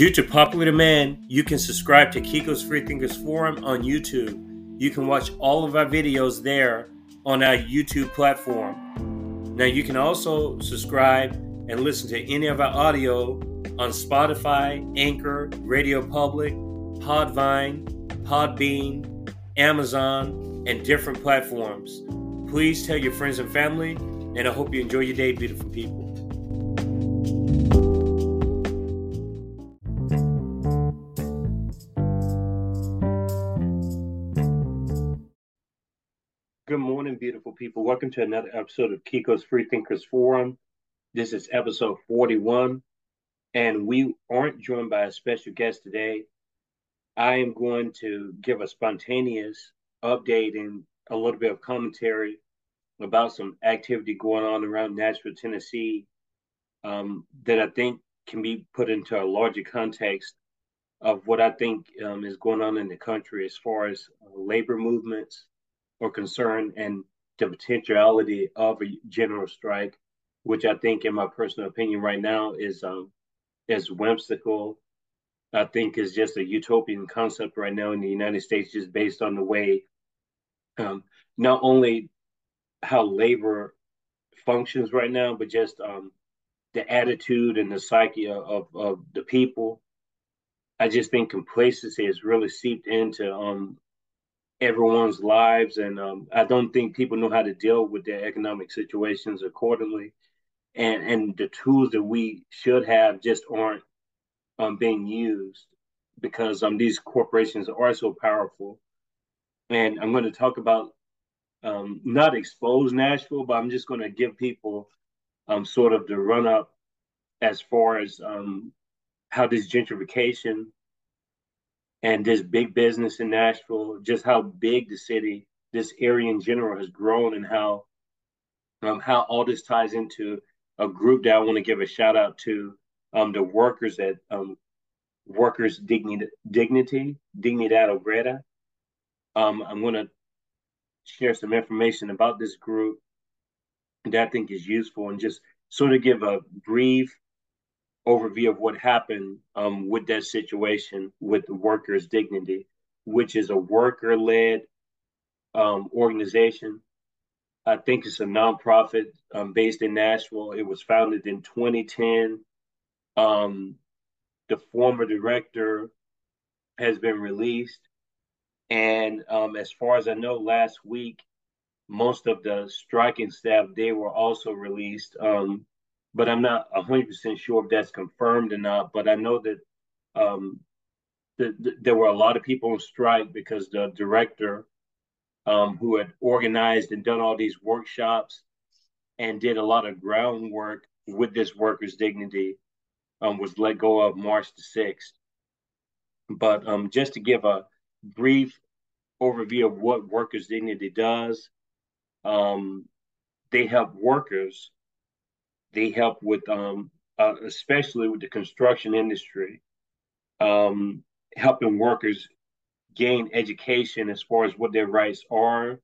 Due to popular demand, you can subscribe to Kiko's Free Thinkers Forum on YouTube. You can watch all of our videos there on our YouTube platform. Now, you can also subscribe and listen to any of our audio on Spotify, Anchor, Radio Public, Podvine, Podbean, Amazon, and different platforms. Please tell your friends and family, and I hope you enjoy your day, beautiful people. Beautiful people. Welcome to another episode of Kiko's Free Thinkers Forum. This is episode 41, and we aren't joined by a special guest today. I am going to give a spontaneous update and a little bit of commentary about some activity going on around Nashville, Tennessee, um, that I think can be put into a larger context of what I think um, is going on in the country as far as uh, labor movements or concern and the potentiality of a general strike, which I think, in my personal opinion, right now is um, is whimsical. I think is just a utopian concept right now in the United States, just based on the way um, not only how labor functions right now, but just um, the attitude and the psyche of, of, the people. I just think complacency has really seeped into um, everyone's lives, and um, I don't think people know how to deal with their economic situations accordingly. And and the tools that we should have just aren't um, being used because um, these corporations are so powerful. And I'm going to talk about um, not expose Nashville, but I'm just going to give people um, sort of the run up as far as um, how this gentrification and this big business in Nashville, just how big the city, this area in general, has grown, and how um, how all this ties into a group that I want to give a shout out to, um, the workers at um, Workers Dignity Dignity Dignidad Obrera. Um, I'm going to share some information about this group that I think is useful, and just sort of give a brief overview of what happened um, with that situation with the workers' dignity, which is a worker-led um, organization. I think it's a nonprofit um, based in Nashville. It was founded in 2010. Um, the former director has been released, and um, as far as I know, last week most of the striking staff they were also released. But I'm not 100% sure if that's confirmed or not. But I know that um, the, the, there were a lot of people on strike because the director um, who had organized and done all these workshops and did a lot of groundwork with this workers' dignity um, was let go of March the 6th. But um, just to give a brief overview of what workers' dignity does, um, they help workers they help with, um, uh, especially with the construction industry, um, helping workers gain education as far as what their rights are,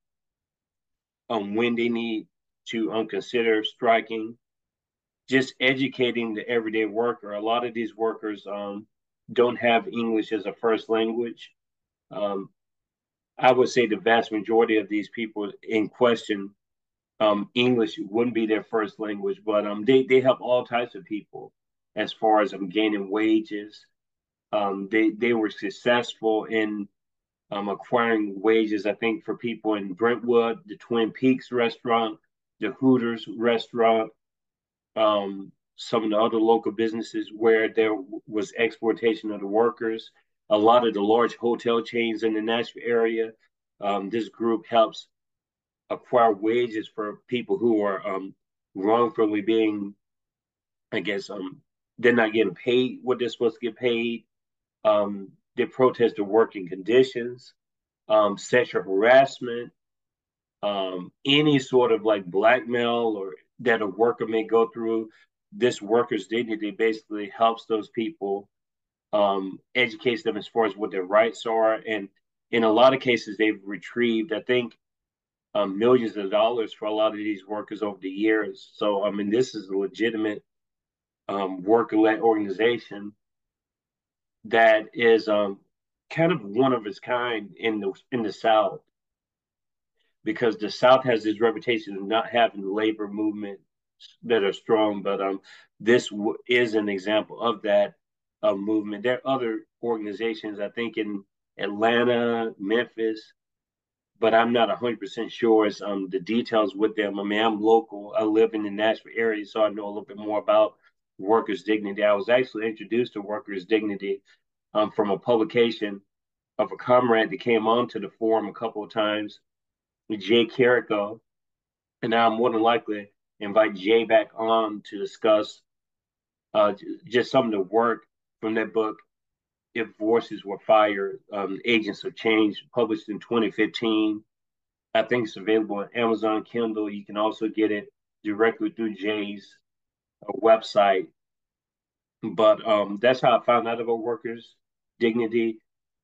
um, when they need to um, consider striking, just educating the everyday worker. A lot of these workers um, don't have English as a first language. Um, I would say the vast majority of these people in question um, English wouldn't be their first language, but um, they they help all types of people as far as um, gaining wages. Um, they they were successful in um, acquiring wages. I think for people in Brentwood, the Twin Peaks restaurant, the Hooters restaurant, um, some of the other local businesses where there was exploitation of the workers. A lot of the large hotel chains in the Nashville area. Um, this group helps acquire wages for people who are um, wrongfully being, I guess, um, they're not getting paid what they're supposed to get paid. Um, they protest the working conditions, um, sexual harassment, um, any sort of like blackmail or that a worker may go through. This worker's dignity basically helps those people, um, educates them as far as what their rights are, and in a lot of cases they've retrieved. I think um, millions of dollars for a lot of these workers over the years. So, I mean, this is a legitimate um, worker-led organization. that is um, kind of one of its kind in the in the South, because the South has this reputation of not having labor movement that are strong. But um, this w- is an example of that uh, movement. There are other organizations, I think, in Atlanta, Memphis, but I'm not 100% sure as um, the details with them. I mean, I'm local. I live in the Nashville area, so I know a little bit more about workers' dignity. I was actually introduced to workers' dignity um, from a publication of a comrade that came onto the forum a couple of times, with Jay Carrico. And now I'm more than likely invite Jay back on to discuss uh, just some of the work from that book if Voices Were Fired, um, Agents of Change, published in 2015. I think it's available on Amazon Kindle. You can also get it directly through Jay's uh, website. But um, that's how I found out about workers' dignity.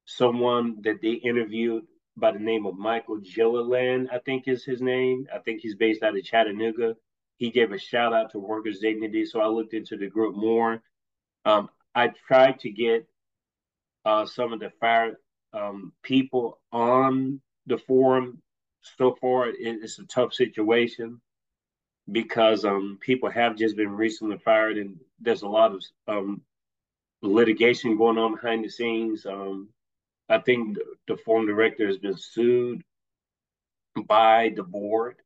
Someone that they interviewed by the name of Michael Gilliland, I think is his name. I think he's based out of Chattanooga. He gave a shout out to workers' dignity. So I looked into the group more. Um, I tried to get uh, some of the fire um, people on the forum. So far, it, it's a tough situation because um, people have just been recently fired, and there's a lot of um, litigation going on behind the scenes. Um, I think the, the forum director has been sued by the board.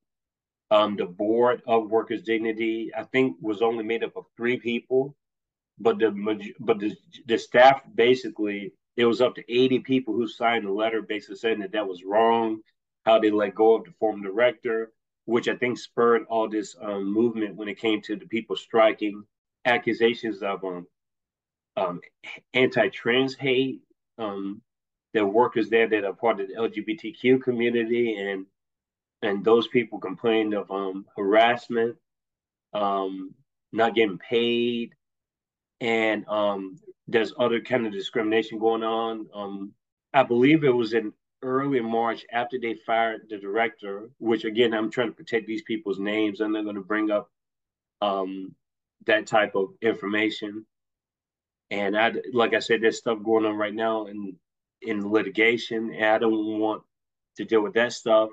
Um, the board of Workers' Dignity, I think, was only made up of three people, but the but the, the staff basically it was up to 80 people who signed a letter basically saying that that was wrong, how they let go of the former director, which I think spurred all this um, movement when it came to the people striking, accusations of um, um, anti-trans hate, um, there workers there that are part of the LGBTQ community, and and those people complained of um, harassment, um, not getting paid, and um, there's other kind of discrimination going on. Um, I believe it was in early March after they fired the director, which again, I'm trying to protect these people's names. and they're going to bring up um, that type of information. And I, like I said, there's stuff going on right now in in litigation, and I don't want to deal with that stuff.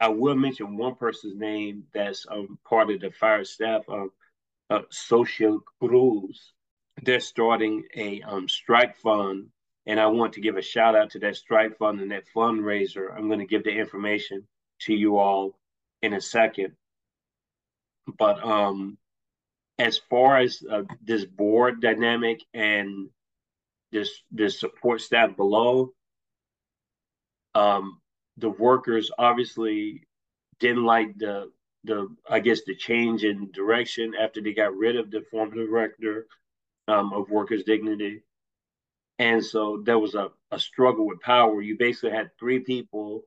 I will mention one person's name that's um, part of the fire staff, um, uh, Social Cruz they're starting a um, strike fund, and I want to give a shout out to that strike fund and that fundraiser. I'm going to give the information to you all in a second. But um, as far as uh, this board dynamic and this this support staff below, um, the workers obviously didn't like the the I guess the change in direction after they got rid of the former director um, of workers' dignity. And so there was a, a struggle with power. You basically had three people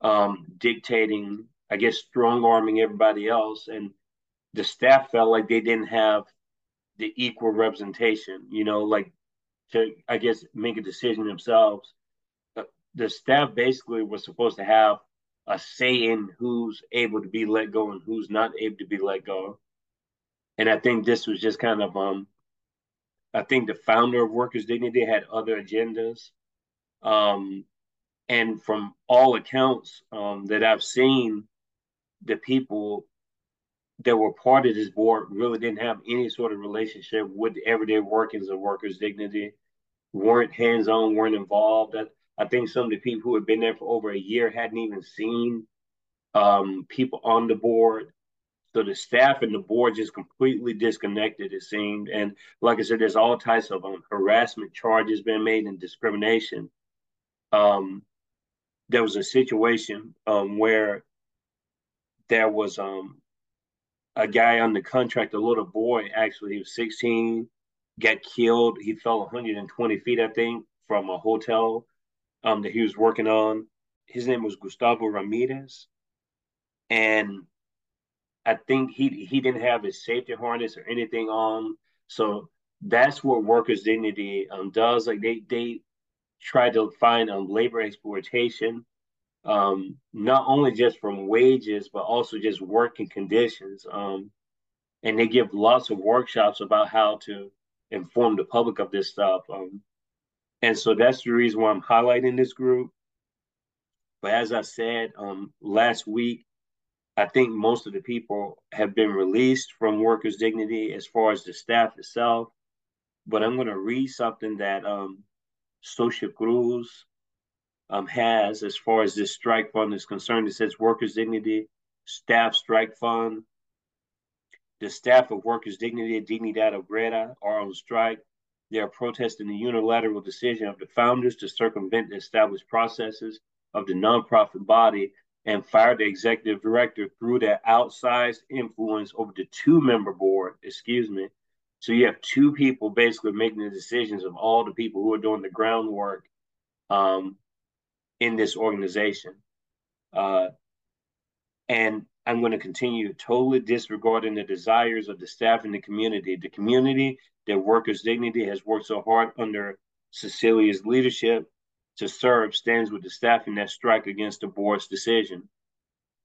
um, dictating, I guess, strong arming everybody else. And the staff felt like they didn't have the equal representation, you know, like to, I guess, make a decision themselves. The staff basically was supposed to have a say in who's able to be let go and who's not able to be let go. And I think this was just kind of um, I think the founder of Workers Dignity had other agendas. Um, and from all accounts um, that I've seen, the people that were part of this board really didn't have any sort of relationship with the everyday workings of Workers Dignity, weren't hands on, weren't involved. I, I think some of the people who had been there for over a year hadn't even seen um, people on the board. So the staff and the board just completely disconnected, it seemed. And like I said, there's all types of um, harassment charges being made and discrimination. Um, there was a situation um, where there was um, a guy on the contract, a little boy, actually, he was 16, got killed. He fell 120 feet, I think, from a hotel um, that he was working on. His name was Gustavo Ramirez. And I think he he didn't have his safety harness or anything on. So that's what workers' dignity um, does. Like they they try to find um, labor exploitation, um, not only just from wages but also just working conditions. Um, and they give lots of workshops about how to inform the public of this stuff. Um, And so that's the reason why I'm highlighting this group. But as I said um, last week, I think most of the people have been released from workers' dignity as far as the staff itself. But I'm going to read something that um, Social Cruz um, has as far as this strike fund is concerned. It says workers' dignity, staff strike fund. The staff of Workers' Dignity Dignidad Obrera are on strike. They are protesting the unilateral decision of the founders to circumvent the established processes of the nonprofit body and fire the executive director through their outsized influence over the two member board, excuse me. So you have two people basically making the decisions of all the people who are doing the groundwork um, in this organization. Uh, and I'm going to continue totally disregarding the desires of the staff and the community. The community that Workers' Dignity has worked so hard under Cecilia's leadership to serve stands with the staff in that strike against the board's decision.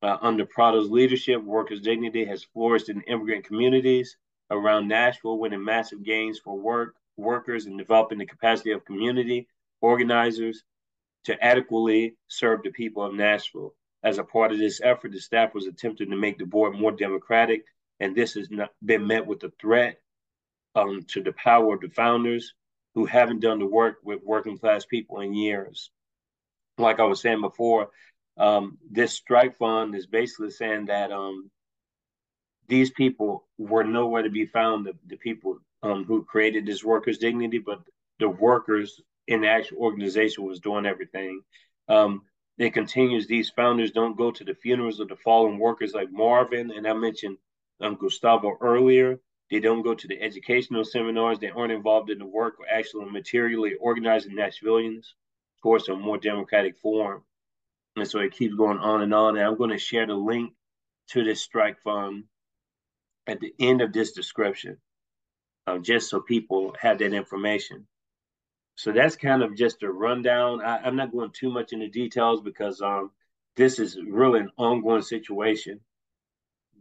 Uh, under Prado's leadership, Workers' Dignity has flourished in immigrant communities around Nashville, winning massive gains for work workers and developing the capacity of community organizers to adequately serve the people of Nashville. As a part of this effort, the staff was attempting to make the board more democratic, and this has not been met with a threat um, to the power of the founders who haven't done the work with working class people in years. Like I was saying before, um, this strike fund is basically saying that um, these people were nowhere to be found, the, the people um, who created this workers' dignity, but the workers in the actual organization was doing everything. Um, it continues, these founders don't go to the funerals of the fallen workers like Marvin, and I mentioned um, Gustavo earlier. They don't go to the educational seminars. They aren't involved in the work or actually materially organizing Nashvillians towards a more democratic form. And so it keeps going on and on. And I'm going to share the link to this strike fund at the end of this description, uh, just so people have that information. So that's kind of just a rundown. I, am not going too much into details because um, this is really an ongoing situation.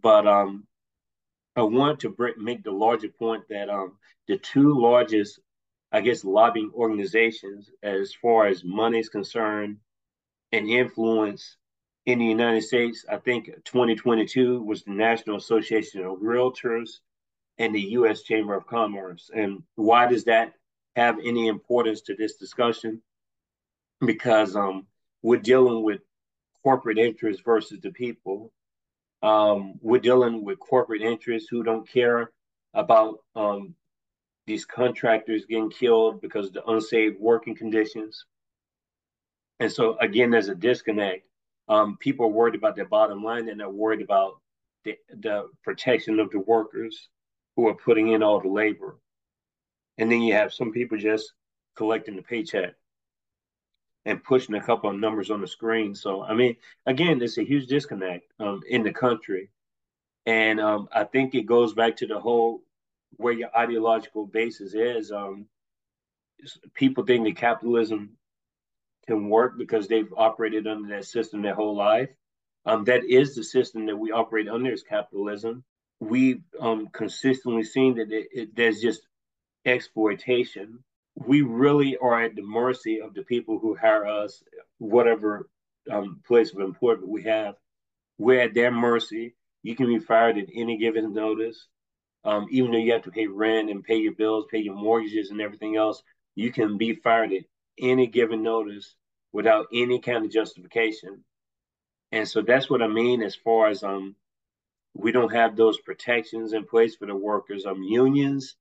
But um, I want to make the larger point that um, the two largest, I guess, lobbying organizations as far as money is concerned and influence in the United States, I think 2022 was the National Association of Realtors and the U.S. Chamber of Commerce. And why does that have any importance to this discussion because um, we're dealing with corporate interests versus the people. Um, we're dealing with corporate interests who don't care about um, these contractors getting killed because of the unsafe working conditions. And so, again, there's a disconnect. Um, people are worried about their bottom line and they're worried about the, the protection of the workers who are putting in all the labor and then you have some people just collecting the paycheck and pushing a couple of numbers on the screen. So I mean, again, there's a huge disconnect um, in the country, and um, I think it goes back to the whole where your ideological basis is. Um, people think that capitalism can work because they've operated under that system their whole life. Um, that is the system that we operate under is capitalism. We've um, consistently seen that it, it, there's just exploitation, we really are at the mercy of the people who hire us, whatever um, place of employment we have. We're at their mercy. You can be fired at any given notice. Um, even though you have to pay rent and pay your bills, pay your mortgages and everything else, you can be fired at any given notice without any kind of justification. And so that's what I mean as far as um we don't have those protections in place for the workers. Um unions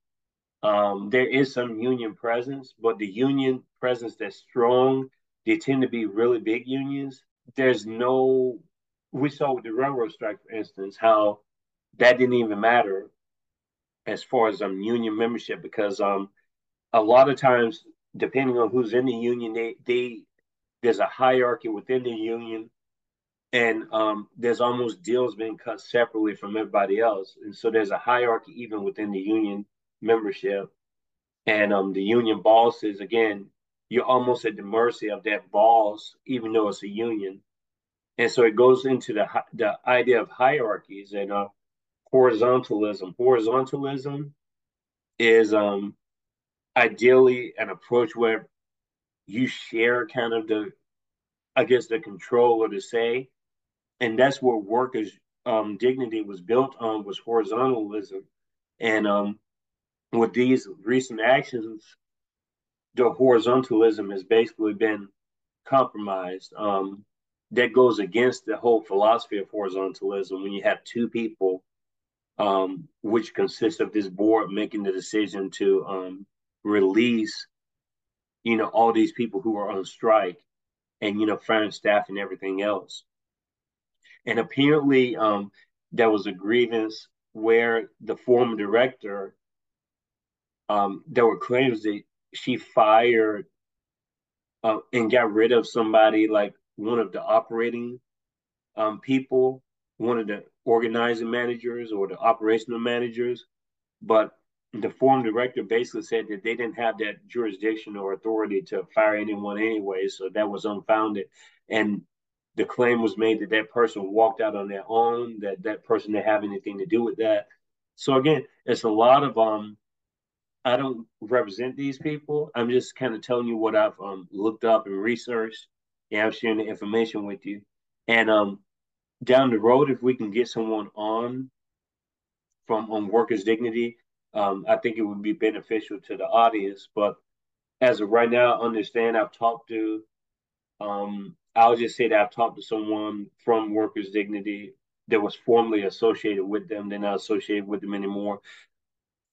um, there is some union presence, but the union presence that's strong, they tend to be really big unions. There's no, we saw with the railroad strike, for instance, how that didn't even matter as far as um union membership because um a lot of times depending on who's in the union they they there's a hierarchy within the union and um there's almost deals being cut separately from everybody else and so there's a hierarchy even within the union membership. And um, the union bosses, again, you're almost at the mercy of that boss, even though it's a union. And so it goes into the the idea of hierarchies and uh, horizontalism. Horizontalism is um, ideally an approach where you share kind of the, I guess, the control or the say, and that's where workers' um, dignity was built on was horizontalism, and um, with these recent actions, the horizontalism has basically been compromised. Um, that goes against the whole philosophy of horizontalism when you have two people, um, which consists of this board making the decision to um, release, you know, all these people who are on strike and, you know, firing staff and everything else. And apparently, um, there was a grievance where the former director, um, there were claims that she fired uh, and got rid of somebody like one of the operating um, people, one of the organizing managers or the operational managers, but the former director basically said that they didn't have that jurisdiction or authority to fire anyone anyway, so that was unfounded. And the claim was made that that person walked out on their own, that that person didn't have anything to do with that. So again, it's a lot of um. I don't represent these people. I'm just kind of telling you what I've um, looked up and researched. and I'm sharing the information with you. And um, down the road, if we can get someone on from on workers' dignity, um, I think it would be beneficial to the audience. But as of right now, I understand I've talked to um, I'll just say that I've talked to someone from Workers Dignity that was formerly associated with them. They're not associated with them anymore.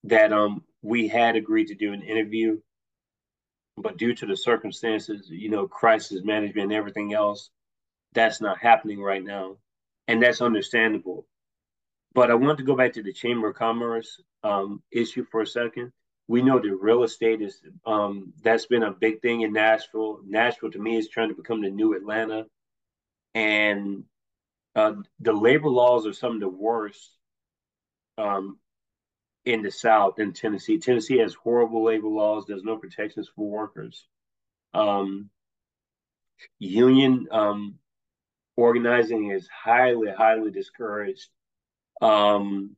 That um we had agreed to do an interview, but due to the circumstances, you know, crisis management and everything else, that's not happening right now, and that's understandable. But I want to go back to the Chamber of Commerce um, issue for a second we know that real estate is um, that's been a big thing in Nashville. Nashville to me is trying to become the new Atlanta, and uh, the labor laws are some of the worst um, in the South in Tennessee. Tennessee has horrible labor laws. There's no protections for workers. Um, union um, organizing is highly, highly discouraged. Um,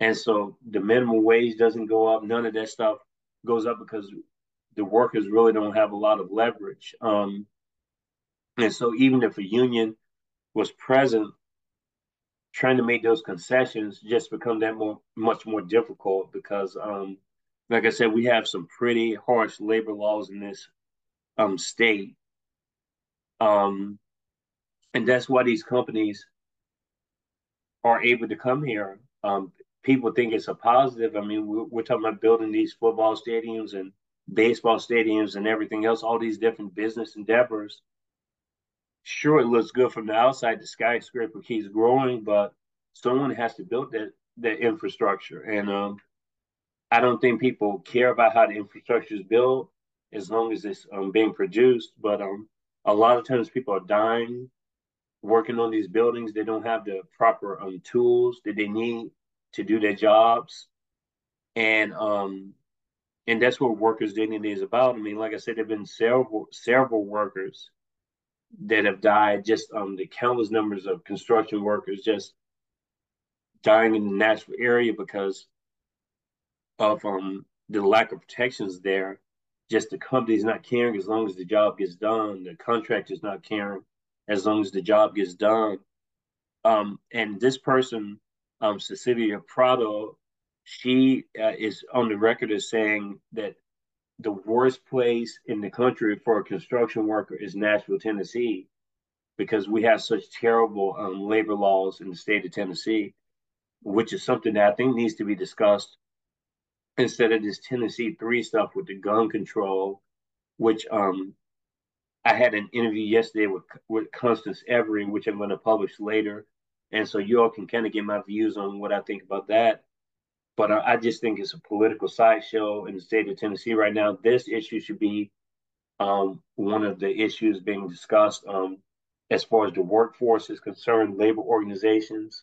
and so the minimum wage doesn't go up. None of that stuff goes up because the workers really don't have a lot of leverage. Um, and so even if a union was present, trying to make those concessions just become that more much more difficult because um, like I said, we have some pretty harsh labor laws in this um, state. Um, and that's why these companies are able to come here. Um, people think it's a positive. I mean, we're, we're talking about building these football stadiums and baseball stadiums and everything else, all these different business endeavors. Sure, it looks good from the outside. The skyscraper keeps growing, but someone has to build that that infrastructure. And um, I don't think people care about how the infrastructure is built as long as it's um, being produced. But um, a lot of times people are dying working on these buildings. They don't have the proper um, tools that they need to do their jobs, and um, and that's what workers' dignity is about. I mean, like I said, there've been several several workers that have died. Just um, the countless numbers of construction workers just dying in the Nashville area because of um the lack of protections there. Just the company's not caring as long as the job gets done. The contractor's not caring as long as the job gets done. Um, and this person um, Cecilia Prado, she uh, is on the record as saying that the worst place in the country for a construction worker is Nashville, Tennessee, because we have such terrible um, labor laws in the state of Tennessee, which is something that I think needs to be discussed instead of this Tennessee three stuff with the gun control, which um, I had an interview yesterday with with Constance Every, which I'm going to publish later and so you all can kind of get my views on what I think about that. But I, I just think it's a political sideshow in the state of Tennessee right now. This issue should be um, one of the issues being discussed um, as far as the workforce is concerned, labor organizations,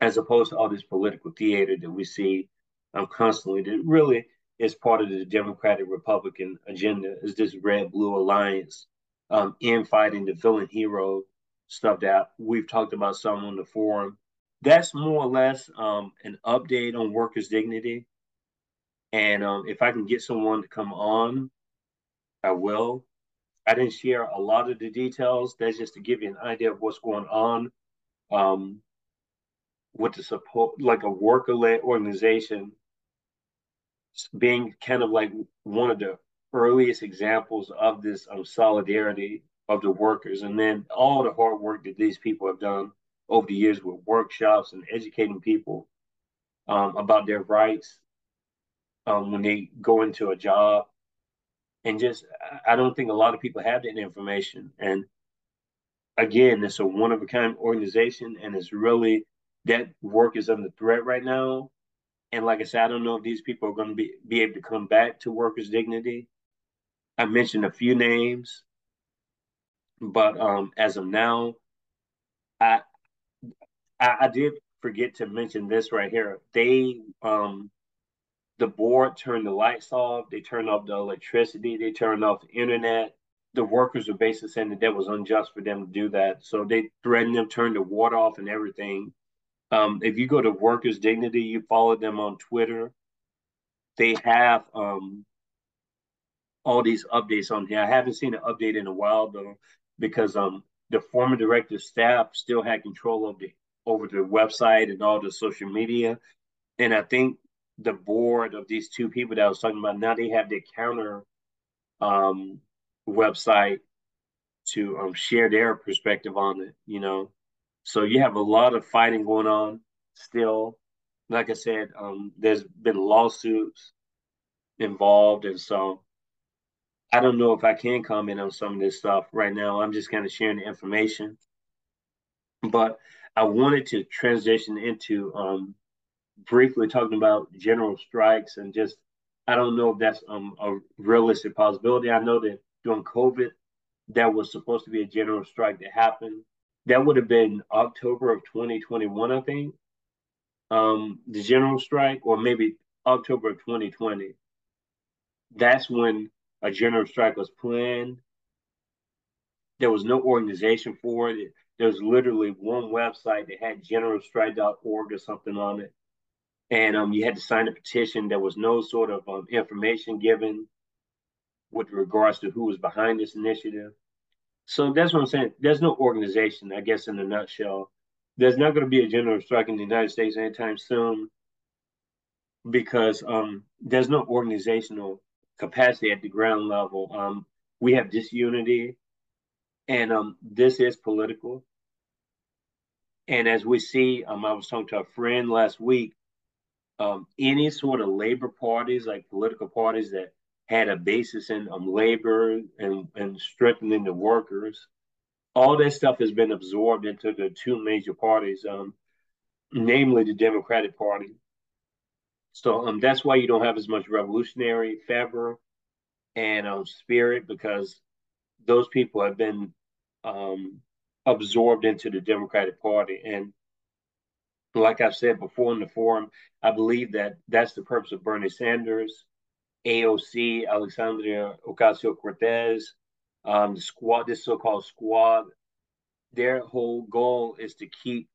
as opposed to all this political theater that we see um, constantly. That really is part of the Democratic Republican agenda. Is this red blue alliance um, infighting the villain hero stuff that we've talked about some on the forum. That's more or less um, an update on workers' dignity. And um, if I can get someone to come on I will. I didn't share a lot of the details. That's just to give you an idea of what's going on um, with the support, like a worker-led organization being kind of like one of the earliest examples of this um, solidarity of the workers, and then all the hard work that these people have done over the years with workshops and educating people um, about their rights um, when they go into a job. And just, I don't think a lot of people have that information. And again, it's a one of a kind organization, and it's really that work is under threat right now. And like I said, I don't know if these people are going to be, be able to come back to workers' dignity. I mentioned a few names, but um, as of now, I, I, I did forget to mention this right here. They um, the board turned the lights off, they turned off the electricity, they turned off the internet. The workers were basically saying that that was unjust for them to do that. So they threatened them, turned the water off and everything. Um, if you go to Workers Dignity, you follow them on Twitter. They have um, all these updates on here. I haven't seen an update in a while though, because um, the former director staff still had control of the over the website and all the social media. And I think the board of these two people that I was talking about now they have their counter um, website to um, share their perspective on it. You know, so you have a lot of fighting going on still. Like I said, um, there's been lawsuits involved, and so I don't know if I can comment on some of this stuff right now. I'm just kind of sharing the information, but I wanted to transition into um, briefly talking about general strikes and just I don't know if that's um, a realistic possibility. I know that during COVID, that was supposed to be a general strike that happened. That would have been October of 2021, I think. Um, the general strike, or maybe October of 2020. That's when a general strike was planned. There was no organization for it. There was literally one website that had generalstrike.org or something on it and um, you had to sign a petition. There was no sort of um, information given with regards to who was behind this initiative. So that's what I'm saying. There's no organization, I guess, in a nutshell. There's not going to be a general strike in the United States anytime soon because um, there's no organizational capacity at the ground level. Um, we have disunity, and um, this is political. And as we see, um, I was talking to a friend last week um, any sort of labor parties, like political parties that had a basis in um, labor and, and strengthening the workers, all that stuff has been absorbed into the two major parties, um, namely the Democratic Party. So um, that's why you don't have as much revolutionary fervor and um, spirit because those people have been um, absorbed into the Democratic Party. And like I've said before in the forum, I believe that that's the purpose of Bernie Sanders, AOC, Alexandria Ocasio Cortez, um, the squad, this so called squad. Their whole goal is to keep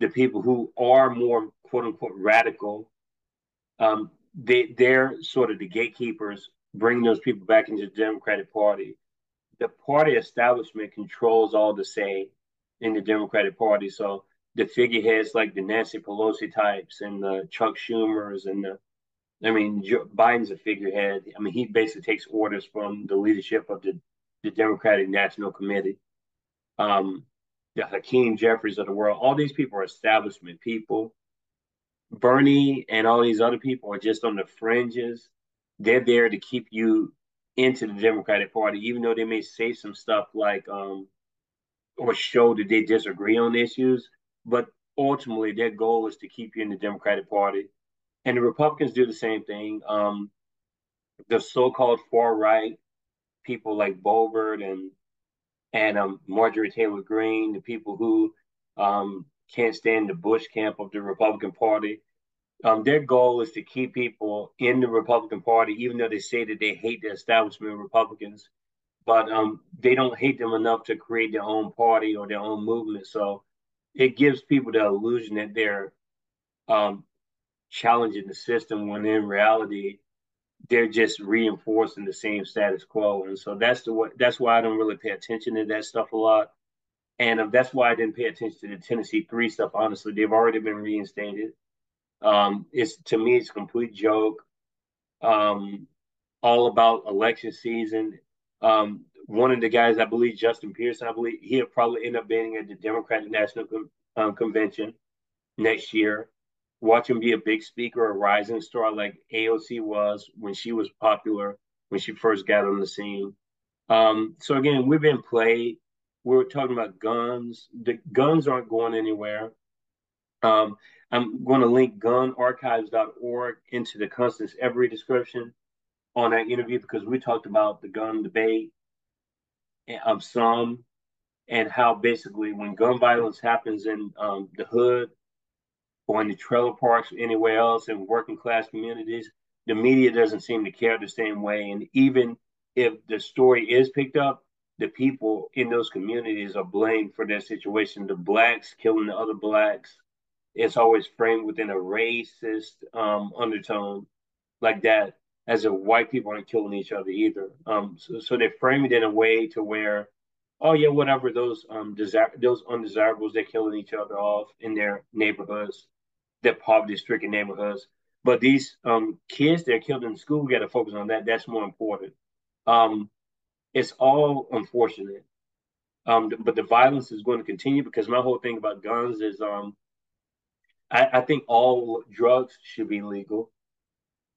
the people who are more quote unquote radical. Um, they, they're sort of the gatekeepers, bringing those people back into the Democratic Party. The party establishment controls all the say in the Democratic Party. So the figureheads like the Nancy Pelosi types and the Chuck Schumers and the, I mean, Joe Biden's a figurehead. I mean, he basically takes orders from the leadership of the, the Democratic National Committee. Um, the Hakeem Jeffries of the world, all these people are establishment people. Bernie and all these other people are just on the fringes. They're there to keep you into the Democratic Party, even though they may say some stuff like um, or show that they disagree on issues but ultimately their goal is to keep you in the Democratic Party. And the Republicans do the same thing. Um, the so-called far right people like Boebert and and um, Marjorie Taylor Greene, the people who um, can't stand the Bush camp of the Republican Party. Um, their goal is to keep people in the Republican Party, even though they say that they hate the establishment Republicans, but um, they don't hate them enough to create their own party or their own movement. So it gives people the illusion that they're um, challenging the system when in reality they're just reinforcing the same status quo. And so that's the what that's why I don't really pay attention to that stuff a lot. And um, that's why I didn't pay attention to the Tennessee three stuff. Honestly, they've already been reinstated. Um, it's to me, it's a complete joke. Um, all about election season. Um, one of the guys, I believe, Justin Pearson, I believe he'll probably end up being at the Democratic National um, Convention next year. Watch him be a big speaker, a rising star like AOC was when she was popular, when she first got on the scene. Um, so again, we've been played. We're talking about guns. The guns aren't going anywhere. Um, I'm going to link gunarchives.org into the Constance Every description on that interview because we talked about the gun debate of some and how basically when gun violence happens in um, the hood or in the trailer parks or anywhere else in working class communities, the media doesn't seem to care the same way. And even if the story is picked up, the people in those communities are blamed for their situation. The blacks killing the other blacks. It's always framed within a racist um, undertone like that as if white people aren't killing each other either. Um, so, so they frame it in a way to where, oh yeah, whatever those um desire those undesirables, they're killing each other off in their neighborhoods, their poverty-stricken neighborhoods. But these um kids they're killed in school, we got to focus on that. That's more important. Um, it's all unfortunate. Um, but the violence is going to continue because my whole thing about guns is um, I, I think all drugs should be legal.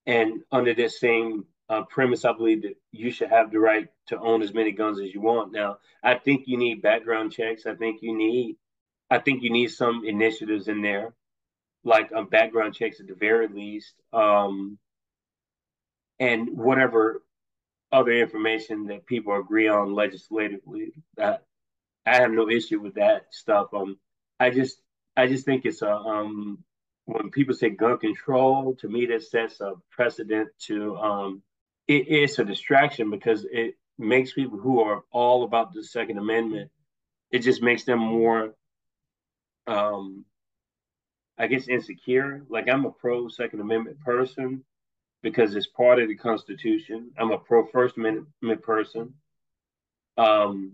And under this same uh, premise, I believe that you should have the right to own as many guns as you want. Now, I think you need background checks. I think you need, I think you need some initiatives in there, like um, background checks at the very least, um, and whatever other information that people agree on legislatively. That I have no issue with that stuff. Um, I just, I just think it's a um when people say gun control, to me that sets a precedent to um, it, it's a distraction because it makes people who are all about the Second Amendment, it just makes them more, um, I guess, insecure. Like I'm a pro Second Amendment person because it's part of the Constitution. I'm a pro First Amendment person. Um,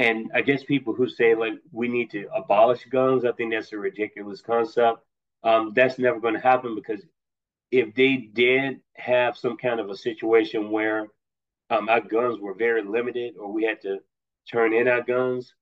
and I guess people who say like we need to abolish guns, I think that's a ridiculous concept um, that's never going to happen because if they did have some kind of a situation where um, our guns were very limited or we had to turn in our guns,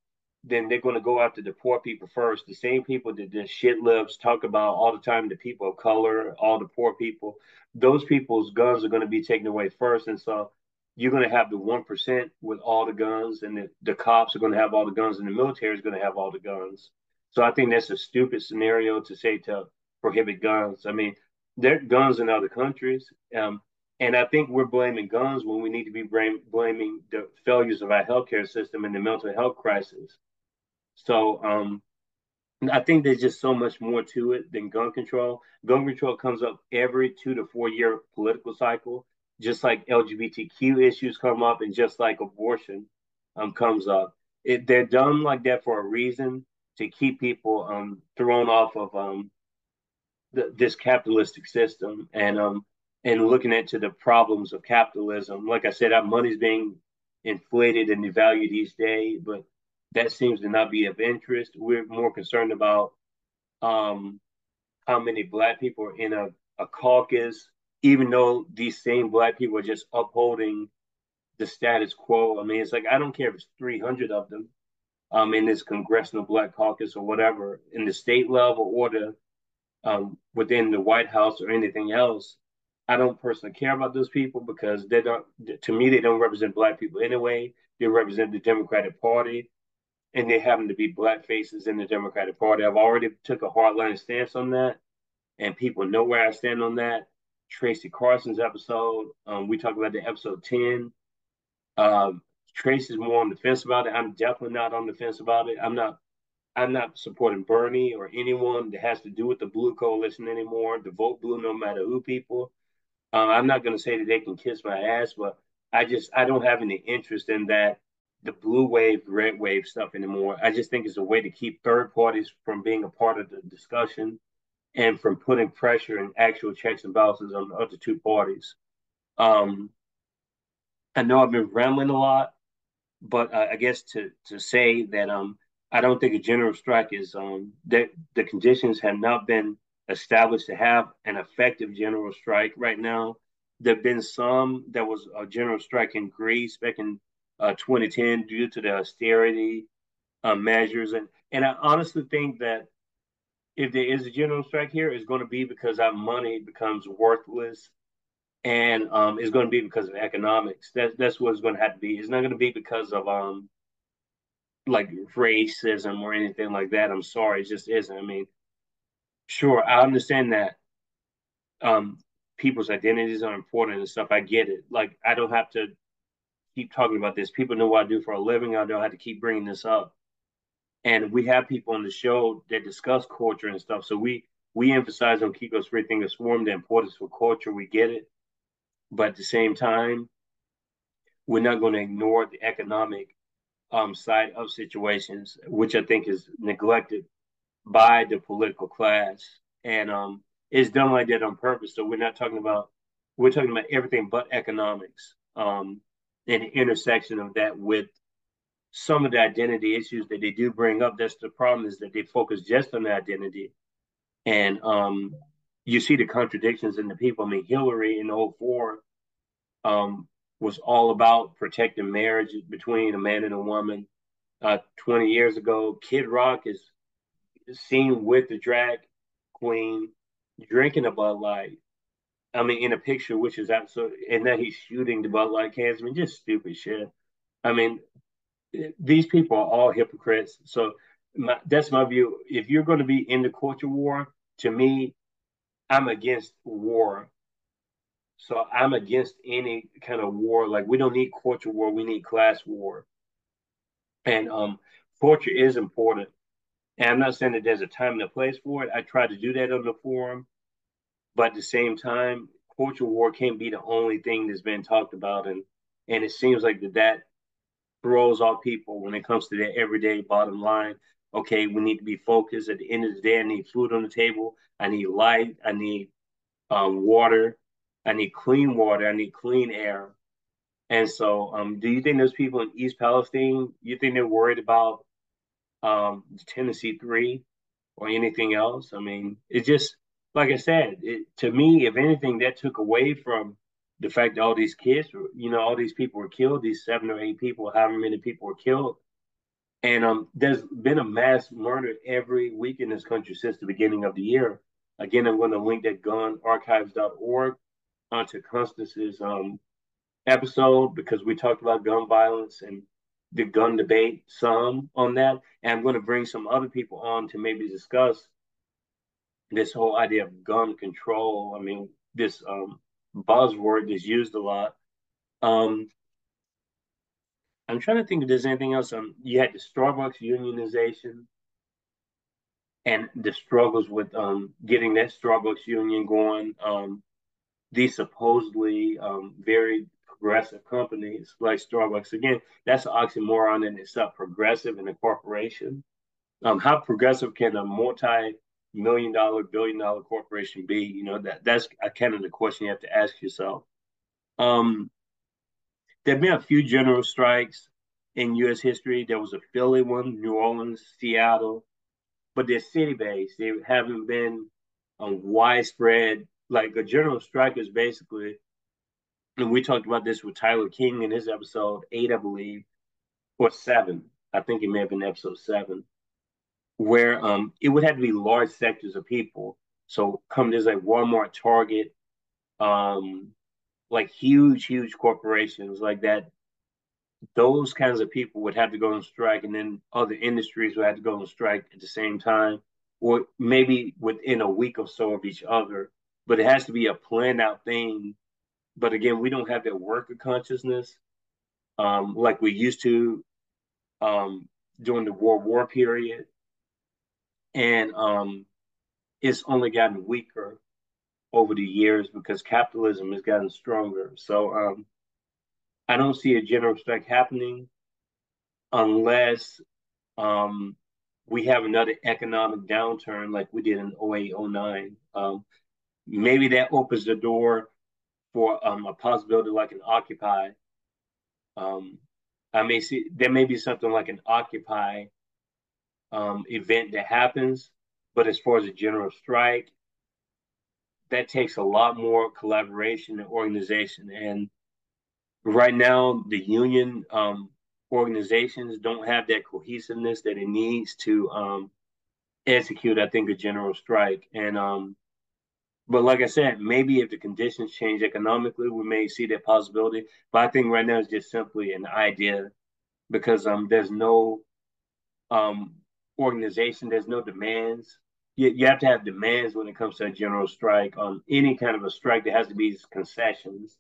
then they're going to go after the poor people first. The same people that the shit talk about all the time, the people of color, all the poor people, those people's guns are going to be taken away first. And so you're going to have the 1% with all the guns, and the, the cops are going to have all the guns, and the military is going to have all the guns. So I think that's a stupid scenario to say to prohibit guns. I mean, there are guns in other countries. Um, and I think we're blaming guns when we need to be blaming the failures of our healthcare system and the mental health crisis. So um, I think there's just so much more to it than gun control. Gun control comes up every two to four year political cycle, just like LGBTQ issues come up and just like abortion um, comes up. It, they're done like that for a reason to keep people um, thrown off of um, the, this capitalistic system and um and looking into the problems of capitalism. Like I said, our money's being inflated and devalued each day, but that seems to not be of interest. We're more concerned about um, how many black people are in a, a caucus, even though these same black people are just upholding the status quo. I mean, it's like I don't care if it's 300 of them um, in this congressional black caucus or whatever, in the state level or the um, within the White House or anything else. I don't personally care about those people because they don't. To me, they don't represent black people anyway. They represent the Democratic Party, and they happen to be black faces in the Democratic Party. I've already took a hardline stance on that, and people know where I stand on that. Tracy Carson's episode, um, we talked about the episode ten. Um, Tracy's more on the fence about it. I'm definitely not on the fence about it. I'm not I'm not supporting Bernie or anyone that has to do with the blue coalition anymore. The vote blue, no matter who people. Um, I'm not going to say that they can kiss my ass, but I just I don't have any interest in that the blue wave, red wave stuff anymore. I just think it's a way to keep third parties from being a part of the discussion. And from putting pressure and actual checks and balances on the other two parties. Um, I know I've been rambling a lot, but uh, I guess to to say that um I don't think a general strike is um that the conditions have not been established to have an effective general strike right now. There've been some. There was a general strike in Greece back in uh, 2010 due to the austerity uh, measures, and and I honestly think that if there is a general strike here, it's going to be because our money becomes worthless, and um, it's going to be because of economics. That's that's what it's going to have to be. It's not going to be because of um like racism or anything like that. I'm sorry, it just isn't. I mean, sure, I understand that um people's identities are important and stuff. I get it. Like I don't have to keep talking about this. People know what I do for a living. I don't have to keep bringing this up. And we have people on the show that discuss culture and stuff. So we we emphasize on Kiko's Free Thinkers Forum the importance for culture. We get it, but at the same time, we're not going to ignore the economic um, side of situations, which I think is neglected by the political class, and um, it's done like that on purpose. So we're not talking about we're talking about everything but economics um, and the intersection of that with some of the identity issues that they do bring up. That's the problem is that they focus just on the identity, and um, you see the contradictions in the people. I mean, Hillary in 04 um, was all about protecting marriage between a man and a woman. Uh, 20 years ago, Kid Rock is seen with the drag queen drinking a Bud Light. I mean, in a picture, which is absolutely, and then he's shooting the Bud Light cans. I mean, just stupid shit. I mean, these people are all hypocrites. So my, that's my view. If you're going to be in the culture war, to me, I'm against war. So I'm against any kind of war. Like we don't need culture war. We need class war. And um, culture is important. And I'm not saying that there's a time and a place for it. I try to do that on the forum. But at the same time, culture war can't be the only thing that's been talked about. And and it seems like that, that throws off people when it comes to their everyday bottom line. Okay, we need to be focused. At the end of the day, I need food on the table. I need light. I need um, water. I need clean water. I need clean air. And so, um, do you think those people in East Palestine, you think they're worried about um, Tennessee Three or anything else. I mean, it just like I said, it, to me, if anything, that took away from the fact that all these kids, you know, all these people were killed. These seven or eight people, however many people were killed, and um, there's been a mass murder every week in this country since the beginning of the year. Again, I'm going to link that gunarchives.org onto Constance's um, episode because we talked about gun violence and the gun debate some on that. And I'm going to bring some other people on to maybe discuss this whole idea of gun control. I mean, this um, buzzword is used a lot. Um, I'm trying to think if there's anything else. Um, you had the Starbucks unionization and the struggles with um, getting that Starbucks union going. Um, these supposedly um, very progressive companies like Starbucks. Again, that's an oxymoron in itself, progressive and a corporation. Um, how progressive can a multi-million dollar, billion dollar corporation be? You know, that that's kind of the question you have to ask yourself. Um, there have been a few general strikes in U.S. history. There was a Philly one, New Orleans, Seattle, but they're city-based. They haven't been um, widespread. Like a general strike is basically and we talked about this with Tyler King in his episode eight, I believe, or seven. I think it may have been episode seven, where um it would have to be large sectors of people. So come companies like Walmart, Target, um, like huge, huge corporations like that. Those kinds of people would have to go on strike, and then other industries would have to go on strike at the same time, or maybe within a week or so of each other. But it has to be a planned out thing but again, we don't have that worker consciousness um, like we used to um, during the World War period, and um, it's only gotten weaker over the years because capitalism has gotten stronger. So um, I don't see a general strike happening unless um, we have another economic downturn like we did in 08, 09. Um, maybe that opens the door for um, a possibility like an Occupy. Um, I may see there may be something like an Occupy um, event that happens, but as far as a general strike, that takes a lot more collaboration and organization. And right now, the union um, organizations don't have that cohesiveness that it needs to um, execute, I think, a general strike. And um, but like I said, maybe if the conditions change economically, we may see that possibility. But I think right now it's just simply an idea because um, there's no um, organization, there's no demands. You, you have to have demands when it comes to a general strike. On any kind of a strike, there has to be concessions.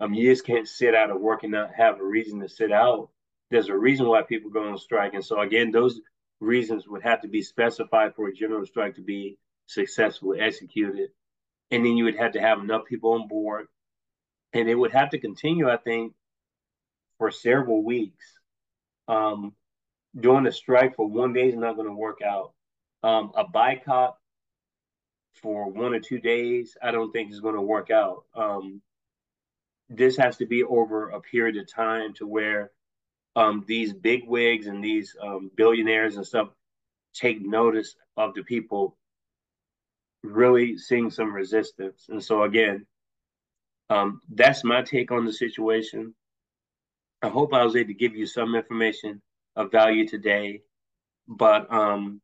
Um, you just can't sit out of work and not have a reason to sit out. There's a reason why people go on strike, and so again, those reasons would have to be specified for a general strike to be successfully executed and then you would have to have enough people on board, and it would have to continue, I think, for several weeks. Um, doing a strike for one day is not going to work out. Um, a boycott for one or two days, I don't think is going to work out. Um, this has to be over a period of time to where um, these big wigs and these um, billionaires and stuff take notice of the people really seeing some resistance. And so again, um, that's my take on the situation. I hope I was able to give you some information of value today. But um,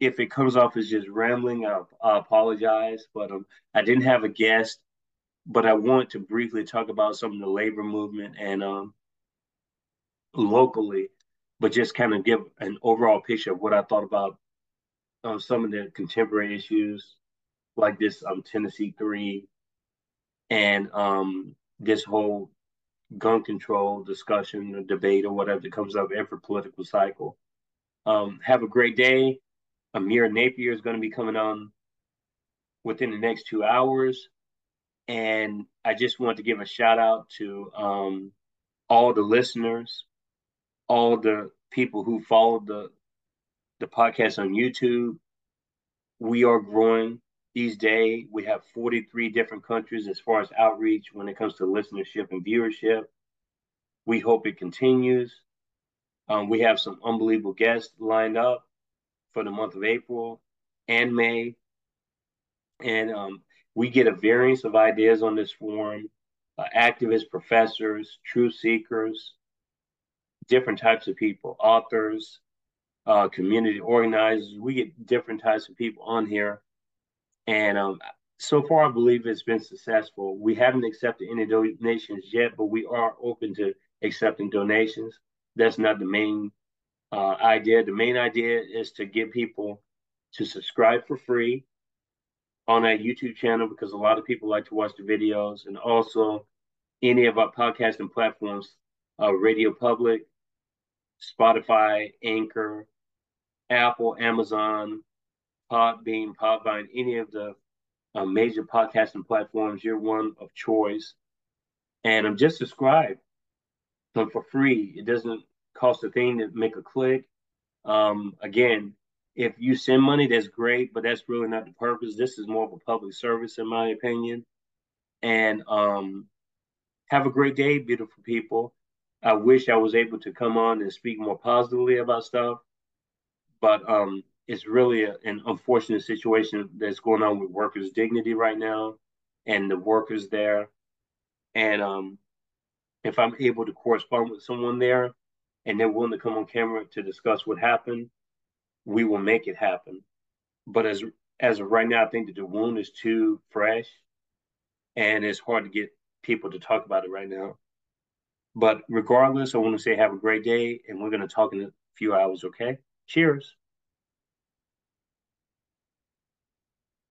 if it comes off as just rambling, I, I apologize. But um, I didn't have a guest, but I want to briefly talk about some of the labor movement and um, locally, but just kind of give an overall picture of what I thought about um, some of the contemporary issues, like this um, Tennessee Three, and um, this whole gun control discussion or debate or whatever that comes up every political cycle. Um, have a great day. Amir Napier is going to be coming on within the next two hours. And I just want to give a shout out to um, all the listeners, all the people who followed the the podcast on YouTube. We are growing these day, We have 43 different countries as far as outreach when it comes to listenership and viewership. We hope it continues. Um, we have some unbelievable guests lined up for the month of April and May. And um, we get a variance of ideas on this forum uh, activists, professors, truth seekers, different types of people, authors, uh, community organizers. We get different types of people on here, and um, so far I believe it's been successful. We haven't accepted any donations yet, but we are open to accepting donations. That's not the main uh, idea. The main idea is to get people to subscribe for free on our YouTube channel because a lot of people like to watch the videos, and also any of our podcasting platforms, uh, Radio Public, Spotify, Anchor, Apple, Amazon, Podbean, Podvine, any of the uh, major podcasting platforms, you're one of choice. And I'm just subscribed um, for free. It doesn't cost a thing to make a click. Um, again, if you send money, that's great, but that's really not the purpose. This is more of a public service, in my opinion. And um, have a great day, beautiful people. I wish I was able to come on and speak more positively about stuff but um, it's really a, an unfortunate situation that's going on with workers' dignity right now and the workers there. And um, if I'm able to correspond with someone there and they're willing to come on camera to discuss what happened, we will make it happen. But as as of right now, I think that the wound is too fresh, and it's hard to get people to talk about it right now. But regardless, I want to say have a great day, and we're going to talk in a few hours. Okay. Cheers.